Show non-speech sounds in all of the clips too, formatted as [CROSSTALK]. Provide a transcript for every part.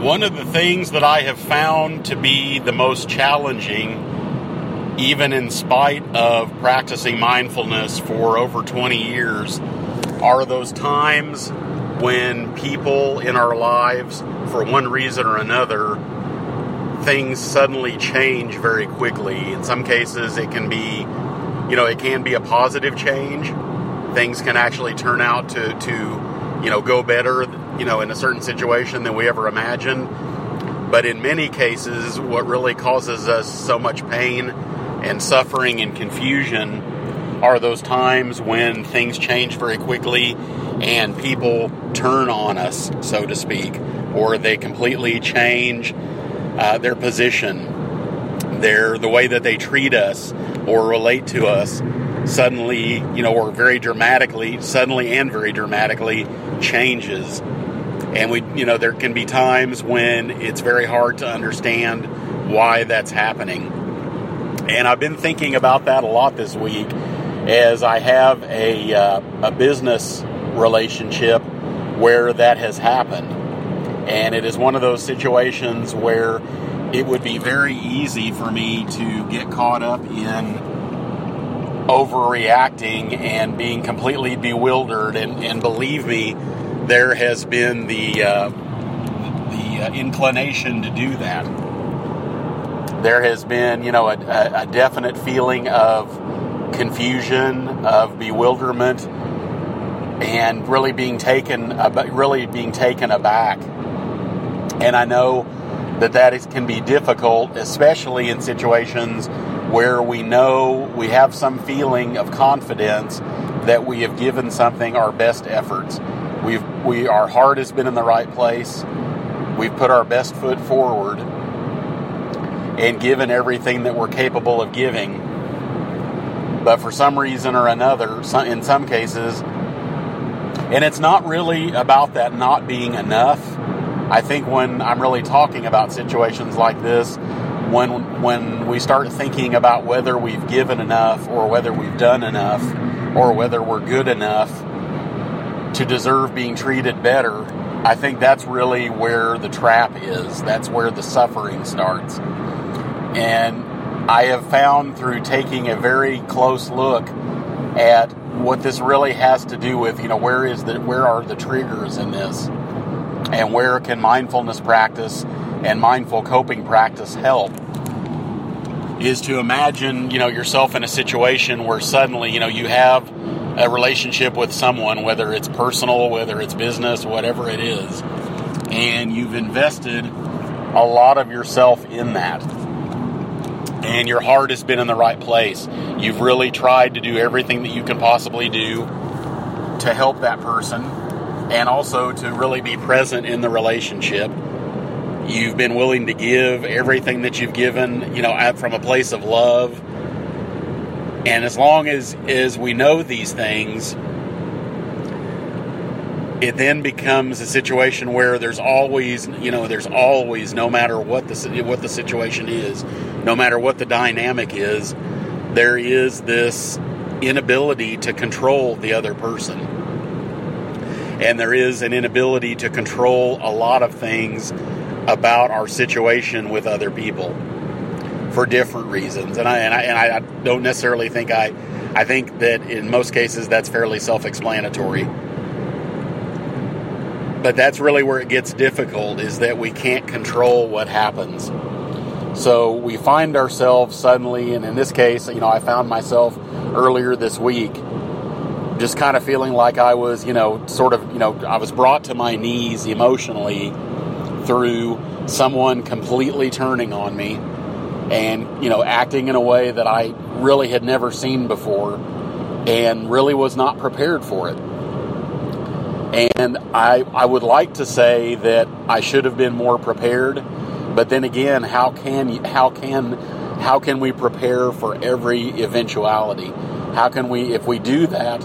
One of the things that I have found to be the most challenging, even in spite of practicing mindfulness for over 20 years, are those times when people in our lives, for one reason or another, things suddenly change very quickly. In some cases, it can be, you know, it can be a positive change. Things can actually turn out to, to you know, go better you know, in a certain situation than we ever imagined. But in many cases, what really causes us so much pain and suffering and confusion are those times when things change very quickly and people turn on us, so to speak, or they completely change uh, their position, their the way that they treat us or relate to us. Suddenly, you know, or very dramatically, suddenly and very dramatically changes and we, you know, there can be times when it's very hard to understand why that's happening. And I've been thinking about that a lot this week as I have a, uh, a business relationship where that has happened. And it is one of those situations where it would be very easy for me to get caught up in overreacting and being completely bewildered. And, and believe me, there has been the uh, the uh, inclination to do that. There has been, you know, a, a definite feeling of confusion, of bewilderment, and really being taken, really being taken aback. And I know that that is, can be difficult, especially in situations where we know we have some feeling of confidence that we have given something our best efforts. We've we our heart has been in the right place. We've put our best foot forward and given everything that we're capable of giving. But for some reason or another, in some cases, and it's not really about that not being enough. I think when I'm really talking about situations like this, when when we start thinking about whether we've given enough or whether we've done enough or whether we're good enough, to deserve being treated better, I think that's really where the trap is. That's where the suffering starts. And I have found through taking a very close look at what this really has to do with, you know, where is the where are the triggers in this? And where can mindfulness practice and mindful coping practice help? Is to imagine, you know, yourself in a situation where suddenly, you know, you have a relationship with someone, whether it's personal, whether it's business, whatever it is, and you've invested a lot of yourself in that. And your heart has been in the right place. You've really tried to do everything that you can possibly do to help that person and also to really be present in the relationship. You've been willing to give everything that you've given, you know, from a place of love and as long as, as we know these things, it then becomes a situation where there's always, you know, there's always, no matter what the what the situation is, no matter what the dynamic is, there is this inability to control the other person, and there is an inability to control a lot of things about our situation with other people for different reasons. And I, and I, and I don't necessarily think I, I think that in most cases that's fairly self explanatory. But that's really where it gets difficult is that we can't control what happens. So we find ourselves suddenly, and in this case, you know, I found myself earlier this week just kind of feeling like I was, you know, sort of, you know, I was brought to my knees emotionally through someone completely turning on me and you know acting in a way that I really had never seen before and really was not prepared for it. And I I would like to say that I should have been more prepared, but then again, how can how can how can we prepare for every eventuality? How can we if we do that,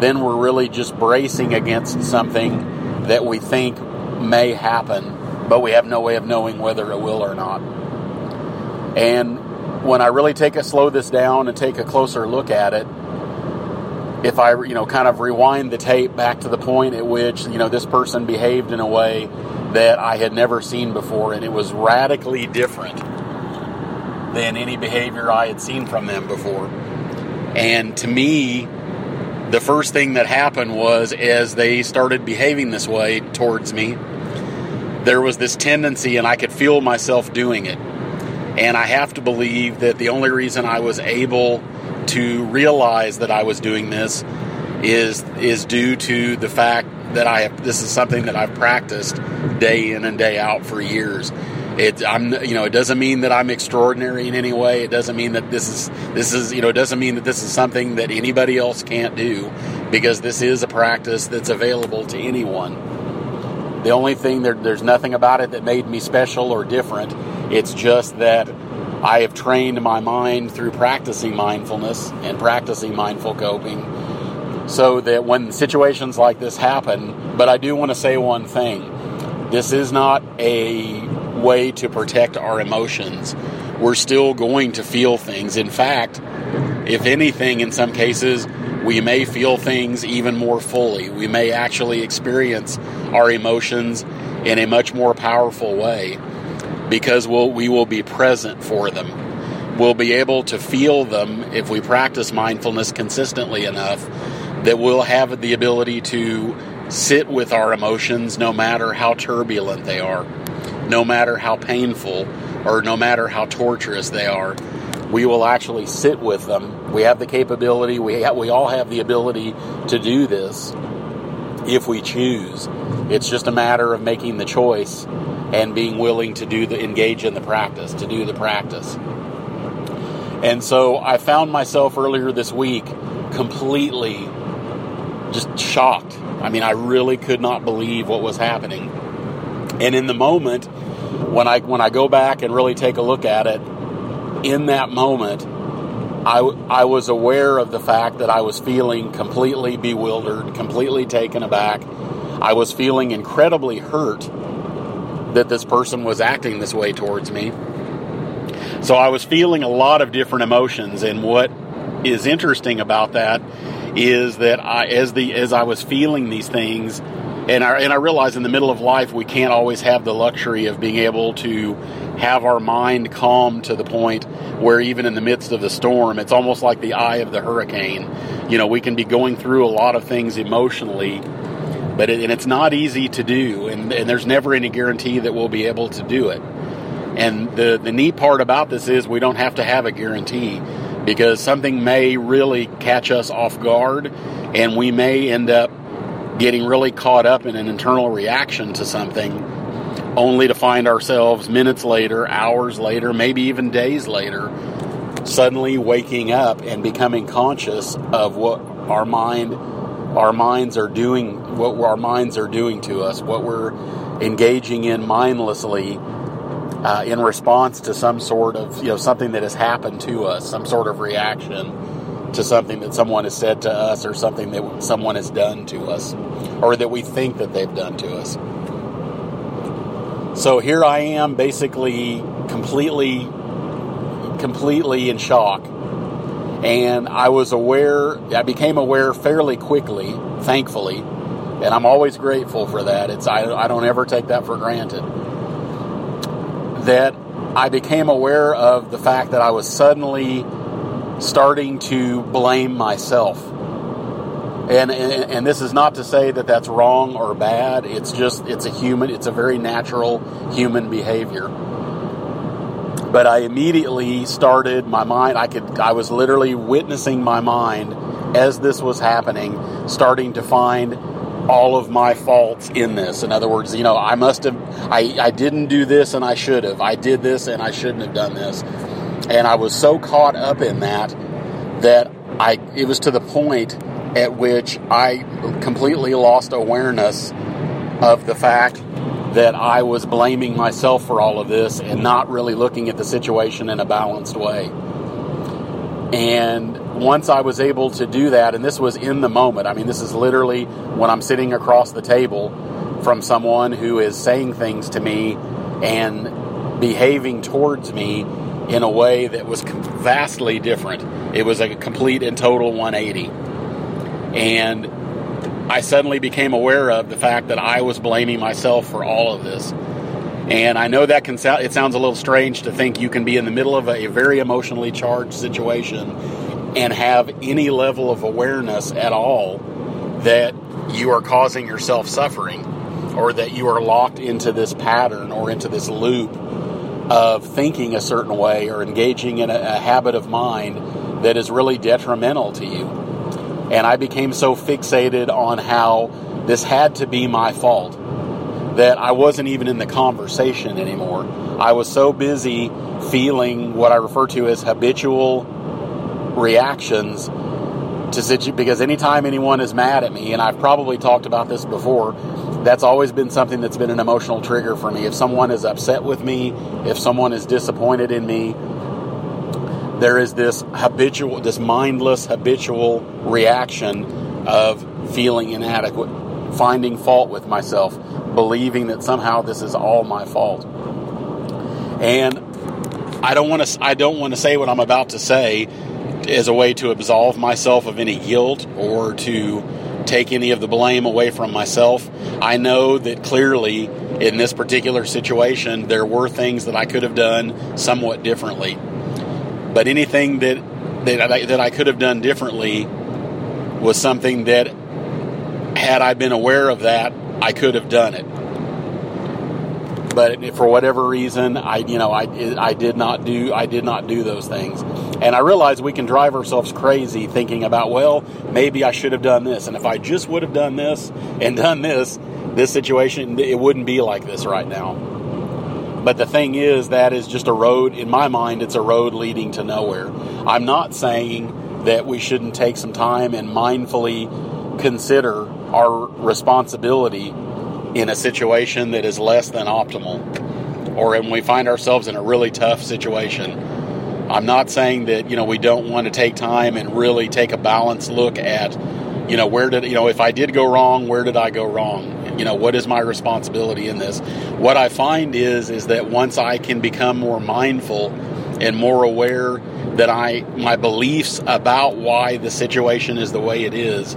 then we're really just bracing against something that we think may happen, but we have no way of knowing whether it will or not. And when I really take a slow this down and take a closer look at it, if I you know kind of rewind the tape back to the point at which you know this person behaved in a way that I had never seen before, and it was radically different than any behavior I had seen from them before. And to me, the first thing that happened was as they started behaving this way towards me, there was this tendency, and I could feel myself doing it. And I have to believe that the only reason I was able to realize that I was doing this is is due to the fact that I have this is something that I've practiced day in and day out for years. It I'm you know it doesn't mean that I'm extraordinary in any way. It doesn't mean that this is this is you know it doesn't mean that this is something that anybody else can't do because this is a practice that's available to anyone. The only thing there, there's nothing about it that made me special or different. It's just that I have trained my mind through practicing mindfulness and practicing mindful coping so that when situations like this happen, but I do want to say one thing. This is not a way to protect our emotions. We're still going to feel things. In fact, if anything, in some cases, we may feel things even more fully. We may actually experience our emotions in a much more powerful way because we'll, we will be present for them. We'll be able to feel them if we practice mindfulness consistently enough that we'll have the ability to sit with our emotions no matter how turbulent they are, no matter how painful, or no matter how torturous they are we will actually sit with them. We have the capability, we, ha- we all have the ability to do this if we choose. It's just a matter of making the choice and being willing to do the engage in the practice, to do the practice. And so I found myself earlier this week completely just shocked. I mean, I really could not believe what was happening. And in the moment, when I when I go back and really take a look at it, in that moment, I, I was aware of the fact that I was feeling completely bewildered, completely taken aback. I was feeling incredibly hurt that this person was acting this way towards me. So I was feeling a lot of different emotions, and what is interesting about that is that I, as the as I was feeling these things, and I and I realize in the middle of life we can't always have the luxury of being able to have our mind calm to the point where even in the midst of the storm, it's almost like the eye of the hurricane. You know, we can be going through a lot of things emotionally, but it, and it's not easy to do, and, and there's never any guarantee that we'll be able to do it. And the, the neat part about this is we don't have to have a guarantee because something may really catch us off guard and we may end up getting really caught up in an internal reaction to something only to find ourselves minutes later, hours later, maybe even days later, suddenly waking up and becoming conscious of what our mind our minds are doing what our minds are doing to us what we're engaging in mindlessly uh, in response to some sort of you know something that has happened to us some sort of reaction to something that someone has said to us or something that someone has done to us or that we think that they've done to us so here I am, basically completely, completely in shock. And I was aware, I became aware fairly quickly, thankfully, and I'm always grateful for that. It's I, I don't ever take that for granted. That I became aware of the fact that I was suddenly starting to blame myself and, and, and this is not to say that that's wrong or bad. It's just it's a human. It's a very natural human behavior. But I immediately started my mind. I could. I was literally witnessing my mind as this was happening, starting to find all of my faults in this. In other words, you know, I must have, I, I didn't do this and I should have. I did this and I shouldn't have done this. And I was so caught up in that that I, it was to the point at which I completely lost awareness of the fact that I was blaming myself for all of this and not really looking at the situation in a balanced way. And once I was able to do that, and this was in the moment, I mean, this is literally when I'm sitting across the table from someone who is saying things to me and behaving towards me in a way that was vastly different. It was a complete and total 180 and I suddenly became aware of the fact that I was blaming myself for all of this. And I know that can sound, it sounds a little strange to think you can be in the middle of a, a very emotionally charged situation and have any level of awareness at all that you are causing yourself suffering or that you are locked into this pattern or into this loop of thinking a certain way or engaging in a, a habit of mind that is really detrimental to you. And I became so fixated on how this had to be my fault that I wasn't even in the conversation anymore. I was so busy feeling what I refer to as habitual reactions to situ because anytime anyone is mad at me, and I've probably talked about this before, that's always been something that's been an emotional trigger for me. If someone is upset with me, if someone is disappointed in me, there is this habitual, this mindless habitual reaction of feeling inadequate, finding fault with myself, believing that somehow this is all my fault. And I don't want to I don't want to say what I'm about to say as a way to absolve myself of any guilt or to take any of the blame away from myself. I know that clearly in this particular situation there were things that I could have done somewhat differently. But anything that that I, that I could have done differently was something that had I been aware of that, I could have done it. But for whatever reason, I you know I I did not do I did not do those things, and I realize we can drive ourselves crazy thinking about well maybe I should have done this, and if I just would have done this and done this, this situation it wouldn't be like this right now. But the thing is, that is just a road in my mind. It's a road leading to nowhere. I'm not saying that we shouldn't take some time and mindfully consider our responsibility in a situation that is less than optimal or when we find ourselves in a really tough situation. I'm not saying that, you know, we don't want to take time and really take a balanced look at, you know, where did, you know, if I did go wrong, where did I go wrong? You know, what is my responsibility in this? What I find is is that once I can become more mindful and more aware that I my beliefs about why the situation is the way it is,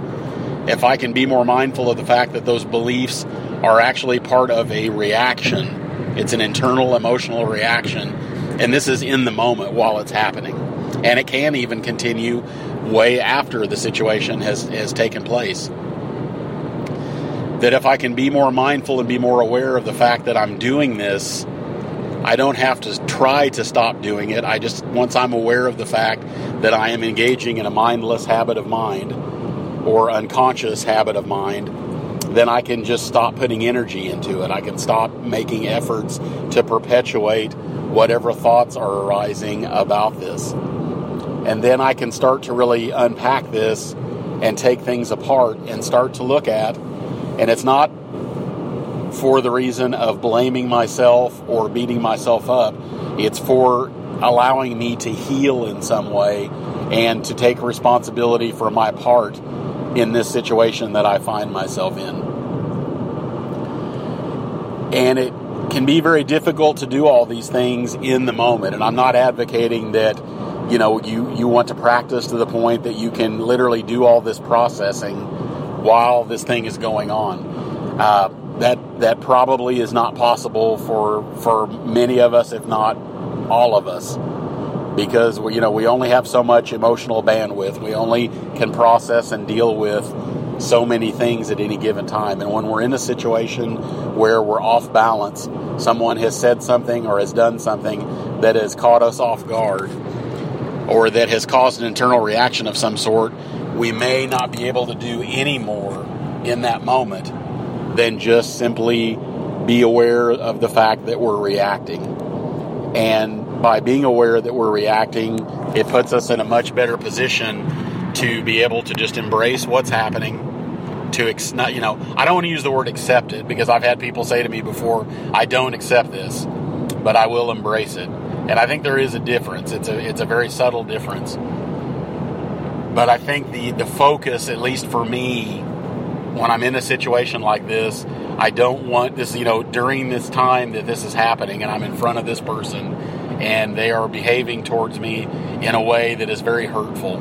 if I can be more mindful of the fact that those beliefs are actually part of a reaction. It's an internal emotional reaction. And this is in the moment while it's happening. And it can even continue way after the situation has, has taken place. That if I can be more mindful and be more aware of the fact that I'm doing this, I don't have to try to stop doing it. I just, once I'm aware of the fact that I am engaging in a mindless habit of mind or unconscious habit of mind, then I can just stop putting energy into it. I can stop making efforts to perpetuate whatever thoughts are arising about this. And then I can start to really unpack this and take things apart and start to look at. And it's not for the reason of blaming myself or beating myself up, it's for allowing me to heal in some way and to take responsibility for my part in this situation that I find myself in. And it can be very difficult to do all these things in the moment. And I'm not advocating that, you know, you, you want to practice to the point that you can literally do all this processing while this thing is going on. Uh, that that probably is not possible for for many of us, if not all of us because we, you know we only have so much emotional bandwidth. We only can process and deal with so many things at any given time. And when we're in a situation where we're off balance, someone has said something or has done something that has caught us off guard or that has caused an internal reaction of some sort, we may not be able to do any more in that moment than just simply be aware of the fact that we're reacting. And by being aware that we're reacting, it puts us in a much better position to be able to just embrace what's happening. To ex- not, you know, I don't want to use the word accept it because I've had people say to me before, "I don't accept this, but I will embrace it." And I think there is a difference. It's a it's a very subtle difference. But I think the the focus, at least for me, when I'm in a situation like this, I don't want this, you know, during this time that this is happening and I'm in front of this person and they are behaving towards me in a way that is very hurtful.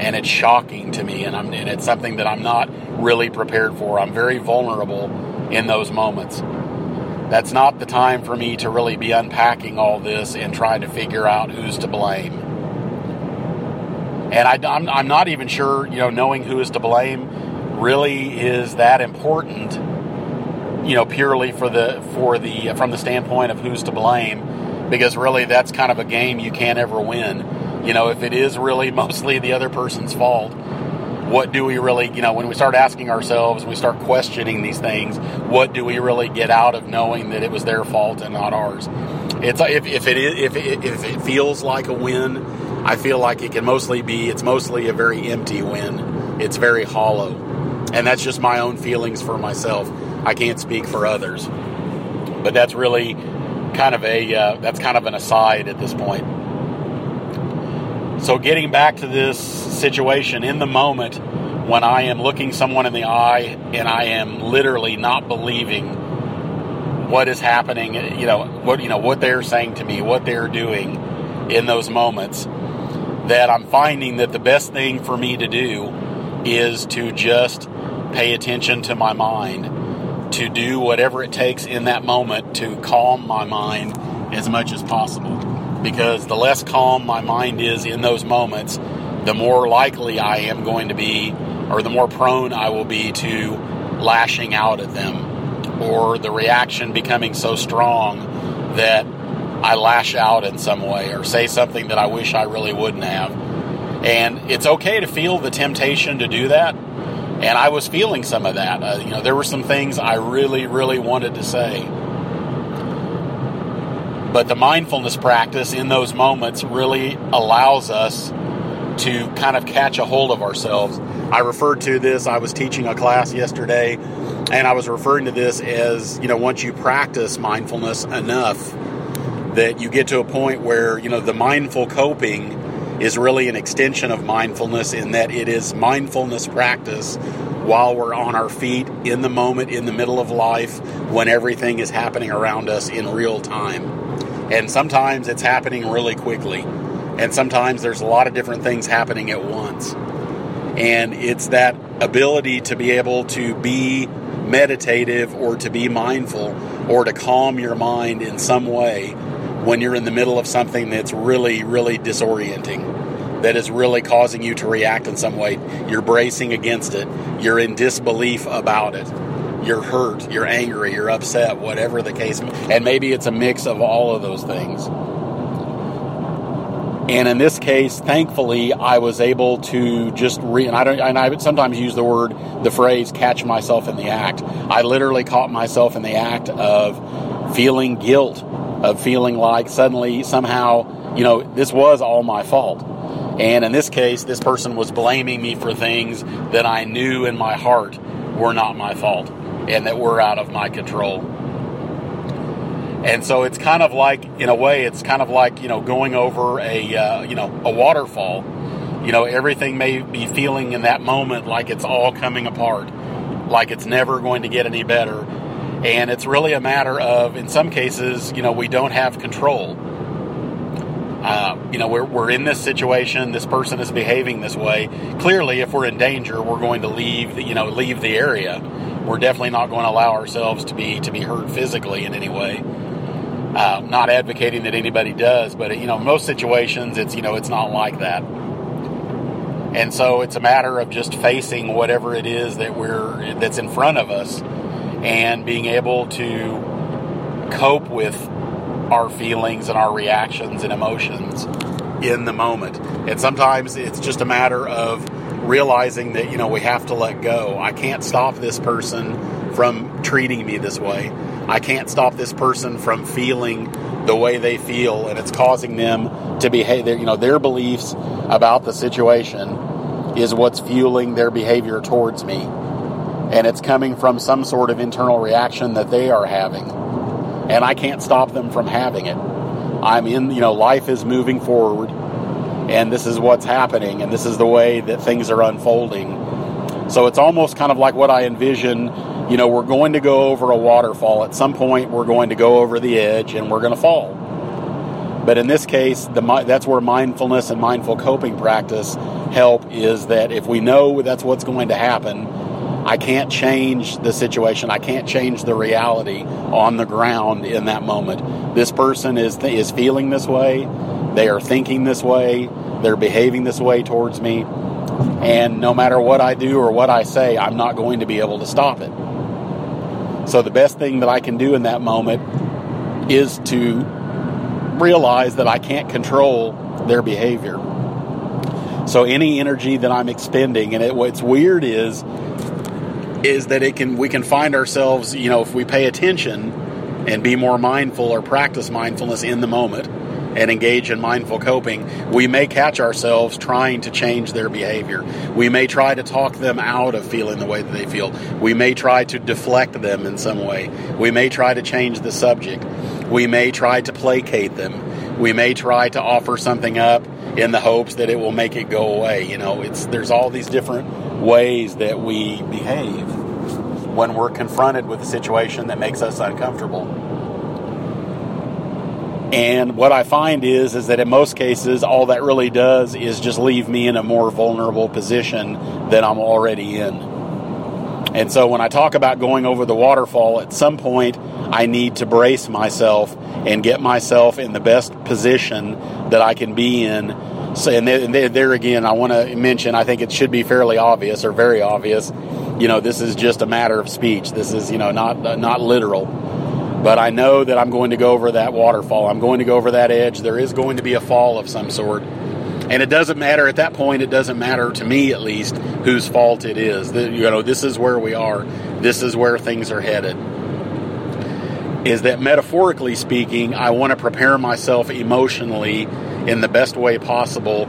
and it's shocking to me, and, I'm, and it's something that I'm not really prepared for. I'm very vulnerable in those moments. That's not the time for me to really be unpacking all this and trying to figure out who's to blame. And I, I'm, I'm not even sure, you know, knowing who is to blame really is that important, you know, purely for the for the from the standpoint of who's to blame, because really that's kind of a game you can't ever win. You know, if it is really [LAUGHS] mostly the other person's fault, what do we really, you know, when we start asking ourselves, we start questioning these things, what do we really get out of knowing that it was their fault and not ours? It's if, if it is if it, if it feels like a win, I feel like it can mostly be it's mostly a very empty win. It's very hollow, and that's just my own feelings for myself. I can't speak for others, but that's really kind of a uh, that's kind of an aside at this point. So, getting back to this situation in the moment when I am looking someone in the eye and I am literally not believing what is happening, you know, what you know what they're saying to me, what they're doing in those moments, that I'm finding that the best thing for me to do is to just pay attention to my mind, to do whatever it takes in that moment to calm my mind as much as possible because the less calm my mind is in those moments, the more likely I am going to be, or the more prone I will be to lashing out at them, or the reaction becoming so strong that I lash out in some way or say something that I wish I really wouldn't have. And it's okay to feel the temptation to do that. And I was feeling some of that. Uh, you know, there were some things I really, really wanted to say but the mindfulness practice in those moments really allows us to kind of catch a hold of ourselves. I referred to this, I was teaching a class yesterday, and I was referring to this as, you know, once you practice mindfulness enough, that you get to a point where, you know, the mindful coping is really an extension of mindfulness in that it is mindfulness practice while we're on our feet in the moment, in the middle of life, when everything is happening around us in real time. And sometimes it's happening really quickly. And sometimes there's a lot of different things happening at once. And it's that ability to be able to be meditative or to be mindful or to calm your mind in some way when you're in the middle of something that's really, really disorienting, that is really causing you to react in some way. You're bracing against it, you're in disbelief about it you're hurt, you're angry, you're upset, whatever the case. And maybe it's a mix of all of those things. And in this case, thankfully, I was able to just re and I don't and I sometimes use the word the phrase catch myself in the act. I literally caught myself in the act of feeling guilt, of feeling like suddenly somehow, you know, this was all my fault. And in this case, this person was blaming me for things that I knew in my heart were not my fault and that were out of my control. And so it's kind of like, in a way, it's kind of like you know going over a uh, you know a waterfall. You know, everything may be feeling in that moment like it's all coming apart, like it's never going to get any better. And it's really a matter of, in some cases, you know, we don't have control. Uh, you know, we're, we're in this situation. This person is behaving this way. Clearly, if we're in danger, we're going to leave. You know, leave the area we're definitely not going to allow ourselves to be to be hurt physically in any way. Uh, not advocating that anybody does, but you know, most situations, it's you know, it's not like that. And so it's a matter of just facing whatever it is that we're that's in front of us, and being able to cope with our feelings and our reactions and emotions in the moment. And sometimes it's just a matter of realizing that, you know, we have to let go. I can't stop this person from treating me this way. I can't stop this person from feeling the way they feel, and it's causing them to behave. You know, their beliefs about the situation is what's fueling their behavior towards me. And it's coming from some sort of internal reaction that they are having. And I can't stop them from having it. I'm in, you know, life is moving forward and this is what's happening, and this is the way that things are unfolding. So it's almost kind of like what I envision. You know, we're going to go over a waterfall. At some point, we're going to go over the edge and we're going to fall. But in this case, the, that's where mindfulness and mindful coping practice help is that if we know that's what's going to happen, I can't change the situation. I can't change the reality on the ground in that moment. This person is is feeling this way. They are thinking this way. They're behaving this way towards me. And no matter what I do or what I say, I'm not going to be able to stop it. So the best thing that I can do in that moment is to realize that I can't control their behavior. So any energy that I'm expending, and it, what's weird is, is that it can we can find ourselves, you know, if we pay attention and be more mindful or practice mindfulness in the moment and engage in mindful coping, we may catch ourselves trying to change their behavior. We may try to talk them out of feeling the way that they feel. We may try to deflect them in some way. We may try to change the subject. We may try to placate them. We may try to offer something up in the hopes that it will make it go away. You know, it's there's all these different ways that we behave when we're confronted with a situation that makes us uncomfortable. And what I find is is that in most cases all that really does is just leave me in a more vulnerable position than I'm already in. And so when I talk about going over the waterfall, at some point I need to brace myself and get myself in the best position that I can be in. So, and there, there again, I want to mention, I think it should be fairly obvious or very obvious. You know, this is just a matter of speech. This is, you know, not not literal. But I know that I'm going to go over that waterfall. I'm going to go over that edge. There is going to be a fall of some sort. And it doesn't matter at that point, it doesn't matter to me at least whose fault it is. You know, this is where we are, this is where things are headed. Is that metaphorically speaking, I want to prepare myself emotionally in the best way possible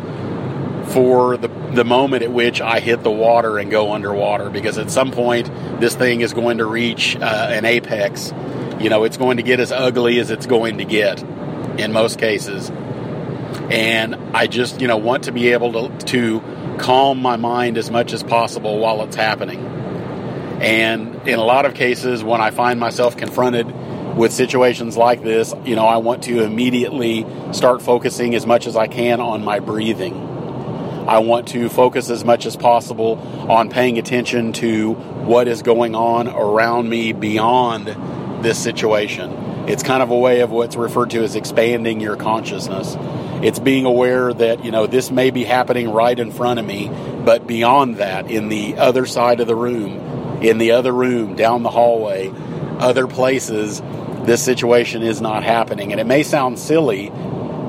for the, the moment at which I hit the water and go underwater because at some point this thing is going to reach uh, an apex. You know, it's going to get as ugly as it's going to get in most cases and I just you know want to be able to to calm my mind as much as possible while it's happening. And in a lot of cases, when I find myself confronted with situations like this, you know, I want to immediately start focusing as much as I can on my breathing. I want to focus as much as possible on paying attention to what is going on around me beyond this situation. It's kind of a way of what's referred to as expanding your consciousness. It's being aware that, you know, this may be happening right in front of me, but beyond that, in the other side of the room, in the other room, down the hallway, other places, this situation is not happening. And it may sound silly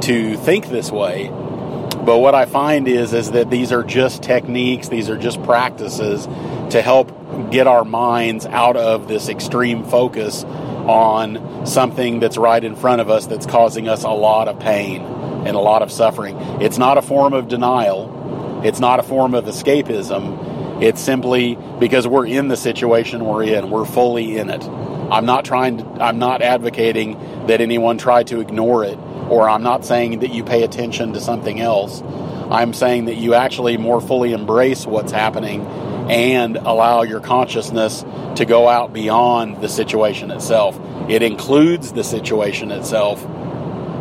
to think this way, but what I find is is that these are just techniques, these are just practices to help get our minds out of this extreme focus on something that's right in front of us that's causing us a lot of pain and a lot of suffering. It's not a form of denial, it's not a form of escapism. It's simply because we're in the situation we're in, we're fully in it. I'm not trying to, I'm not advocating that anyone try to ignore it, or I'm not saying that you pay attention to something else. I'm saying that you actually more fully embrace what's happening and allow your consciousness to go out beyond the situation itself. It includes the situation itself,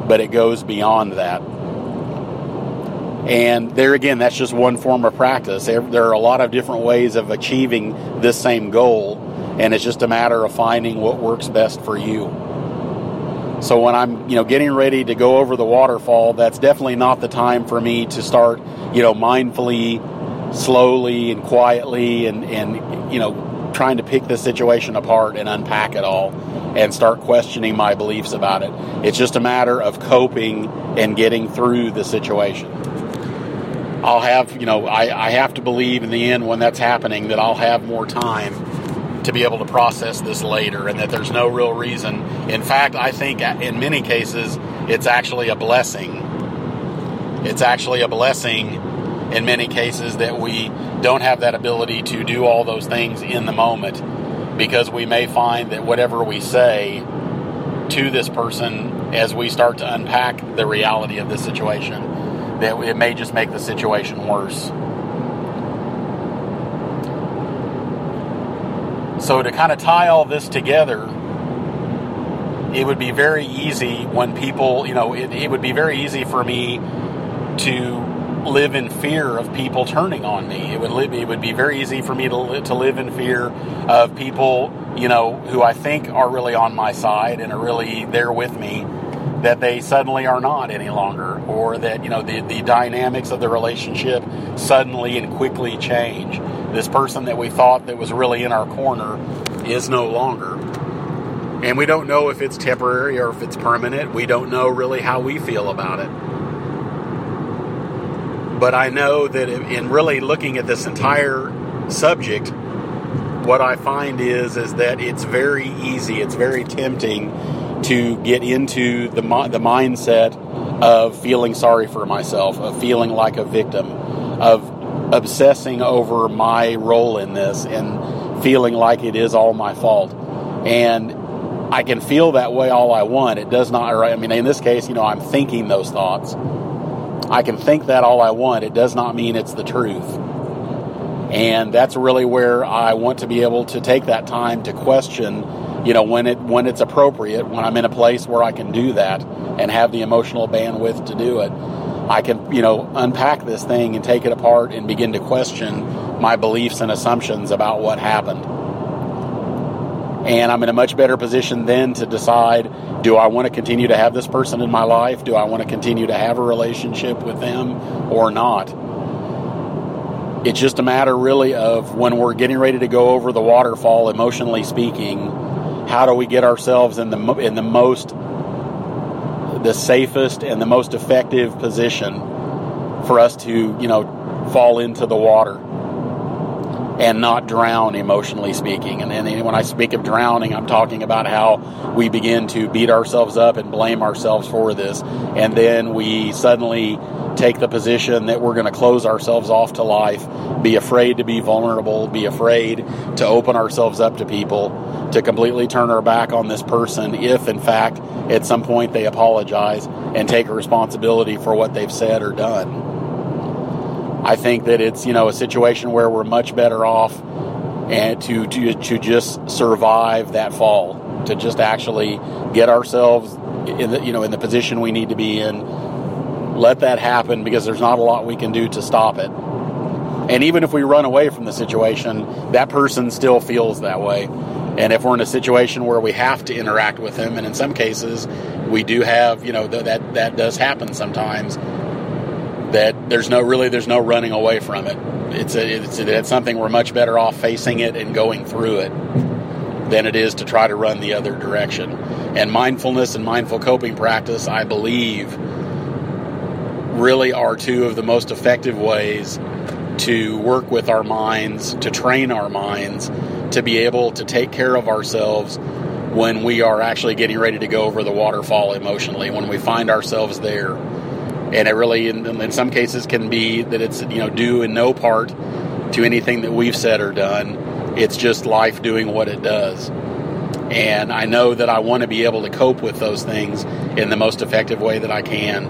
but it goes beyond that. And there again, that's just one form of practice. There, are a lot of different ways of achieving this same goal, and it's just a matter of finding what works best for you. So when I'm, you know, getting ready to go over the waterfall, that's definitely not the time for me to start, you know, mindfully, slowly and quietly and, and you know, trying to pick the situation apart and unpack it all and start questioning my beliefs about it. It's just a matter of coping and getting through the situation. I'll have, you know, I, I have to believe in the end when that's happening that I'll have more time to be able to process this later and that there's no real reason. In fact, I think in many cases it's actually a blessing. It's actually a blessing in many cases that we don't have that ability to do all those things in the moment because we may find that whatever we say to this person as we start to unpack the reality of this situation that it may just make the situation worse. So to kind of tie all this together, it would be very easy when people, you know, it, it would be very easy for me to live in fear of people turning on me. It would live, it would be very easy for me to to live in fear of people, you know, who I think are really on my side and are really there with me that they suddenly are not any longer or that you know the, the dynamics of the relationship suddenly and quickly change. This person that we thought that was really in our corner is no longer. And we don't know if it's temporary or if it's permanent. We don't know really how we feel about it. But i know that in really looking at this entire subject what i find is is that it's very easy it's very tempting to get into the the mindset of feeling sorry for myself, of feeling like a victim, of obsessing over my role in this and feeling like it is all my fault. And I can feel that way all I want. It does not, I mean, in this case, you know, I'm thinking those thoughts. I can think that all I want. It does not mean it's the truth. And that's really where I want to be able to take that time to question you know when it when it's appropriate when i'm in a place where i can do that and have the emotional bandwidth to do it i can you know unpack this thing and take it apart and begin to question my beliefs and assumptions about what happened. And i'm in a much better position then to decide do i want to continue to have this person in my life? Do i want to continue to have a relationship with them or not? It's just a matter really of when we're getting ready to go over the waterfall emotionally speaking how do we get ourselves in the in the most the safest and the most effective position for us to you know fall into the water and not drown emotionally speaking. And, and when i speak of drowning i'm talking about how we begin to beat ourselves up and blame ourselves for this. And then we suddenly take the position that we're going to close ourselves off to life be afraid to be vulnerable be afraid to open ourselves up to people to completely turn our back on this person if, in fact, at some point they apologize and take responsibility for what they've said or done. I think that it's you know a situation where we're much better off and to to to just survive that fall, to just actually get ourselves in the you know in the position we need to be in. Let that happen because there's not a lot we can do to stop it. And even if we run away from the situation, that person still feels that way. And if we're in a situation where we have to interact with them, and in some cases we do have, you know, th- that that does happen sometimes. That there's no really there's no running away from it. It's a, it's, a, it's something we're much better off facing it and going through it than it is to try to run the other direction. And mindfulness and mindful coping practice, I believe, really are two of the most effective ways to work with our minds, to train our minds to be able to take care of ourselves when we are actually getting ready to go over the waterfall emotionally, when we find ourselves there. And it really, in, in some cases, can be that it's you know due in no part to anything that we've said or done. It's just life doing what it does. And I know that I want to be able to cope with those things in the most effective way that I can.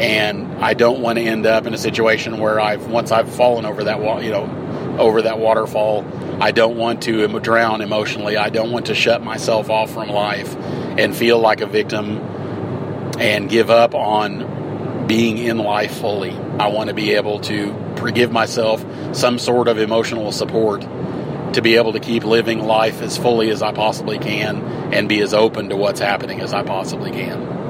And I don't want to end up in a situation where I've once I've fallen over that wall, you know, over that waterfall I don't want to drown emotionally. I don't want to shut myself off from life and feel like a victim and give up on being in life fully. I want to be able to give myself some sort of emotional support to be able to keep living life as fully as I possibly can and be as open to what's happening as I possibly can.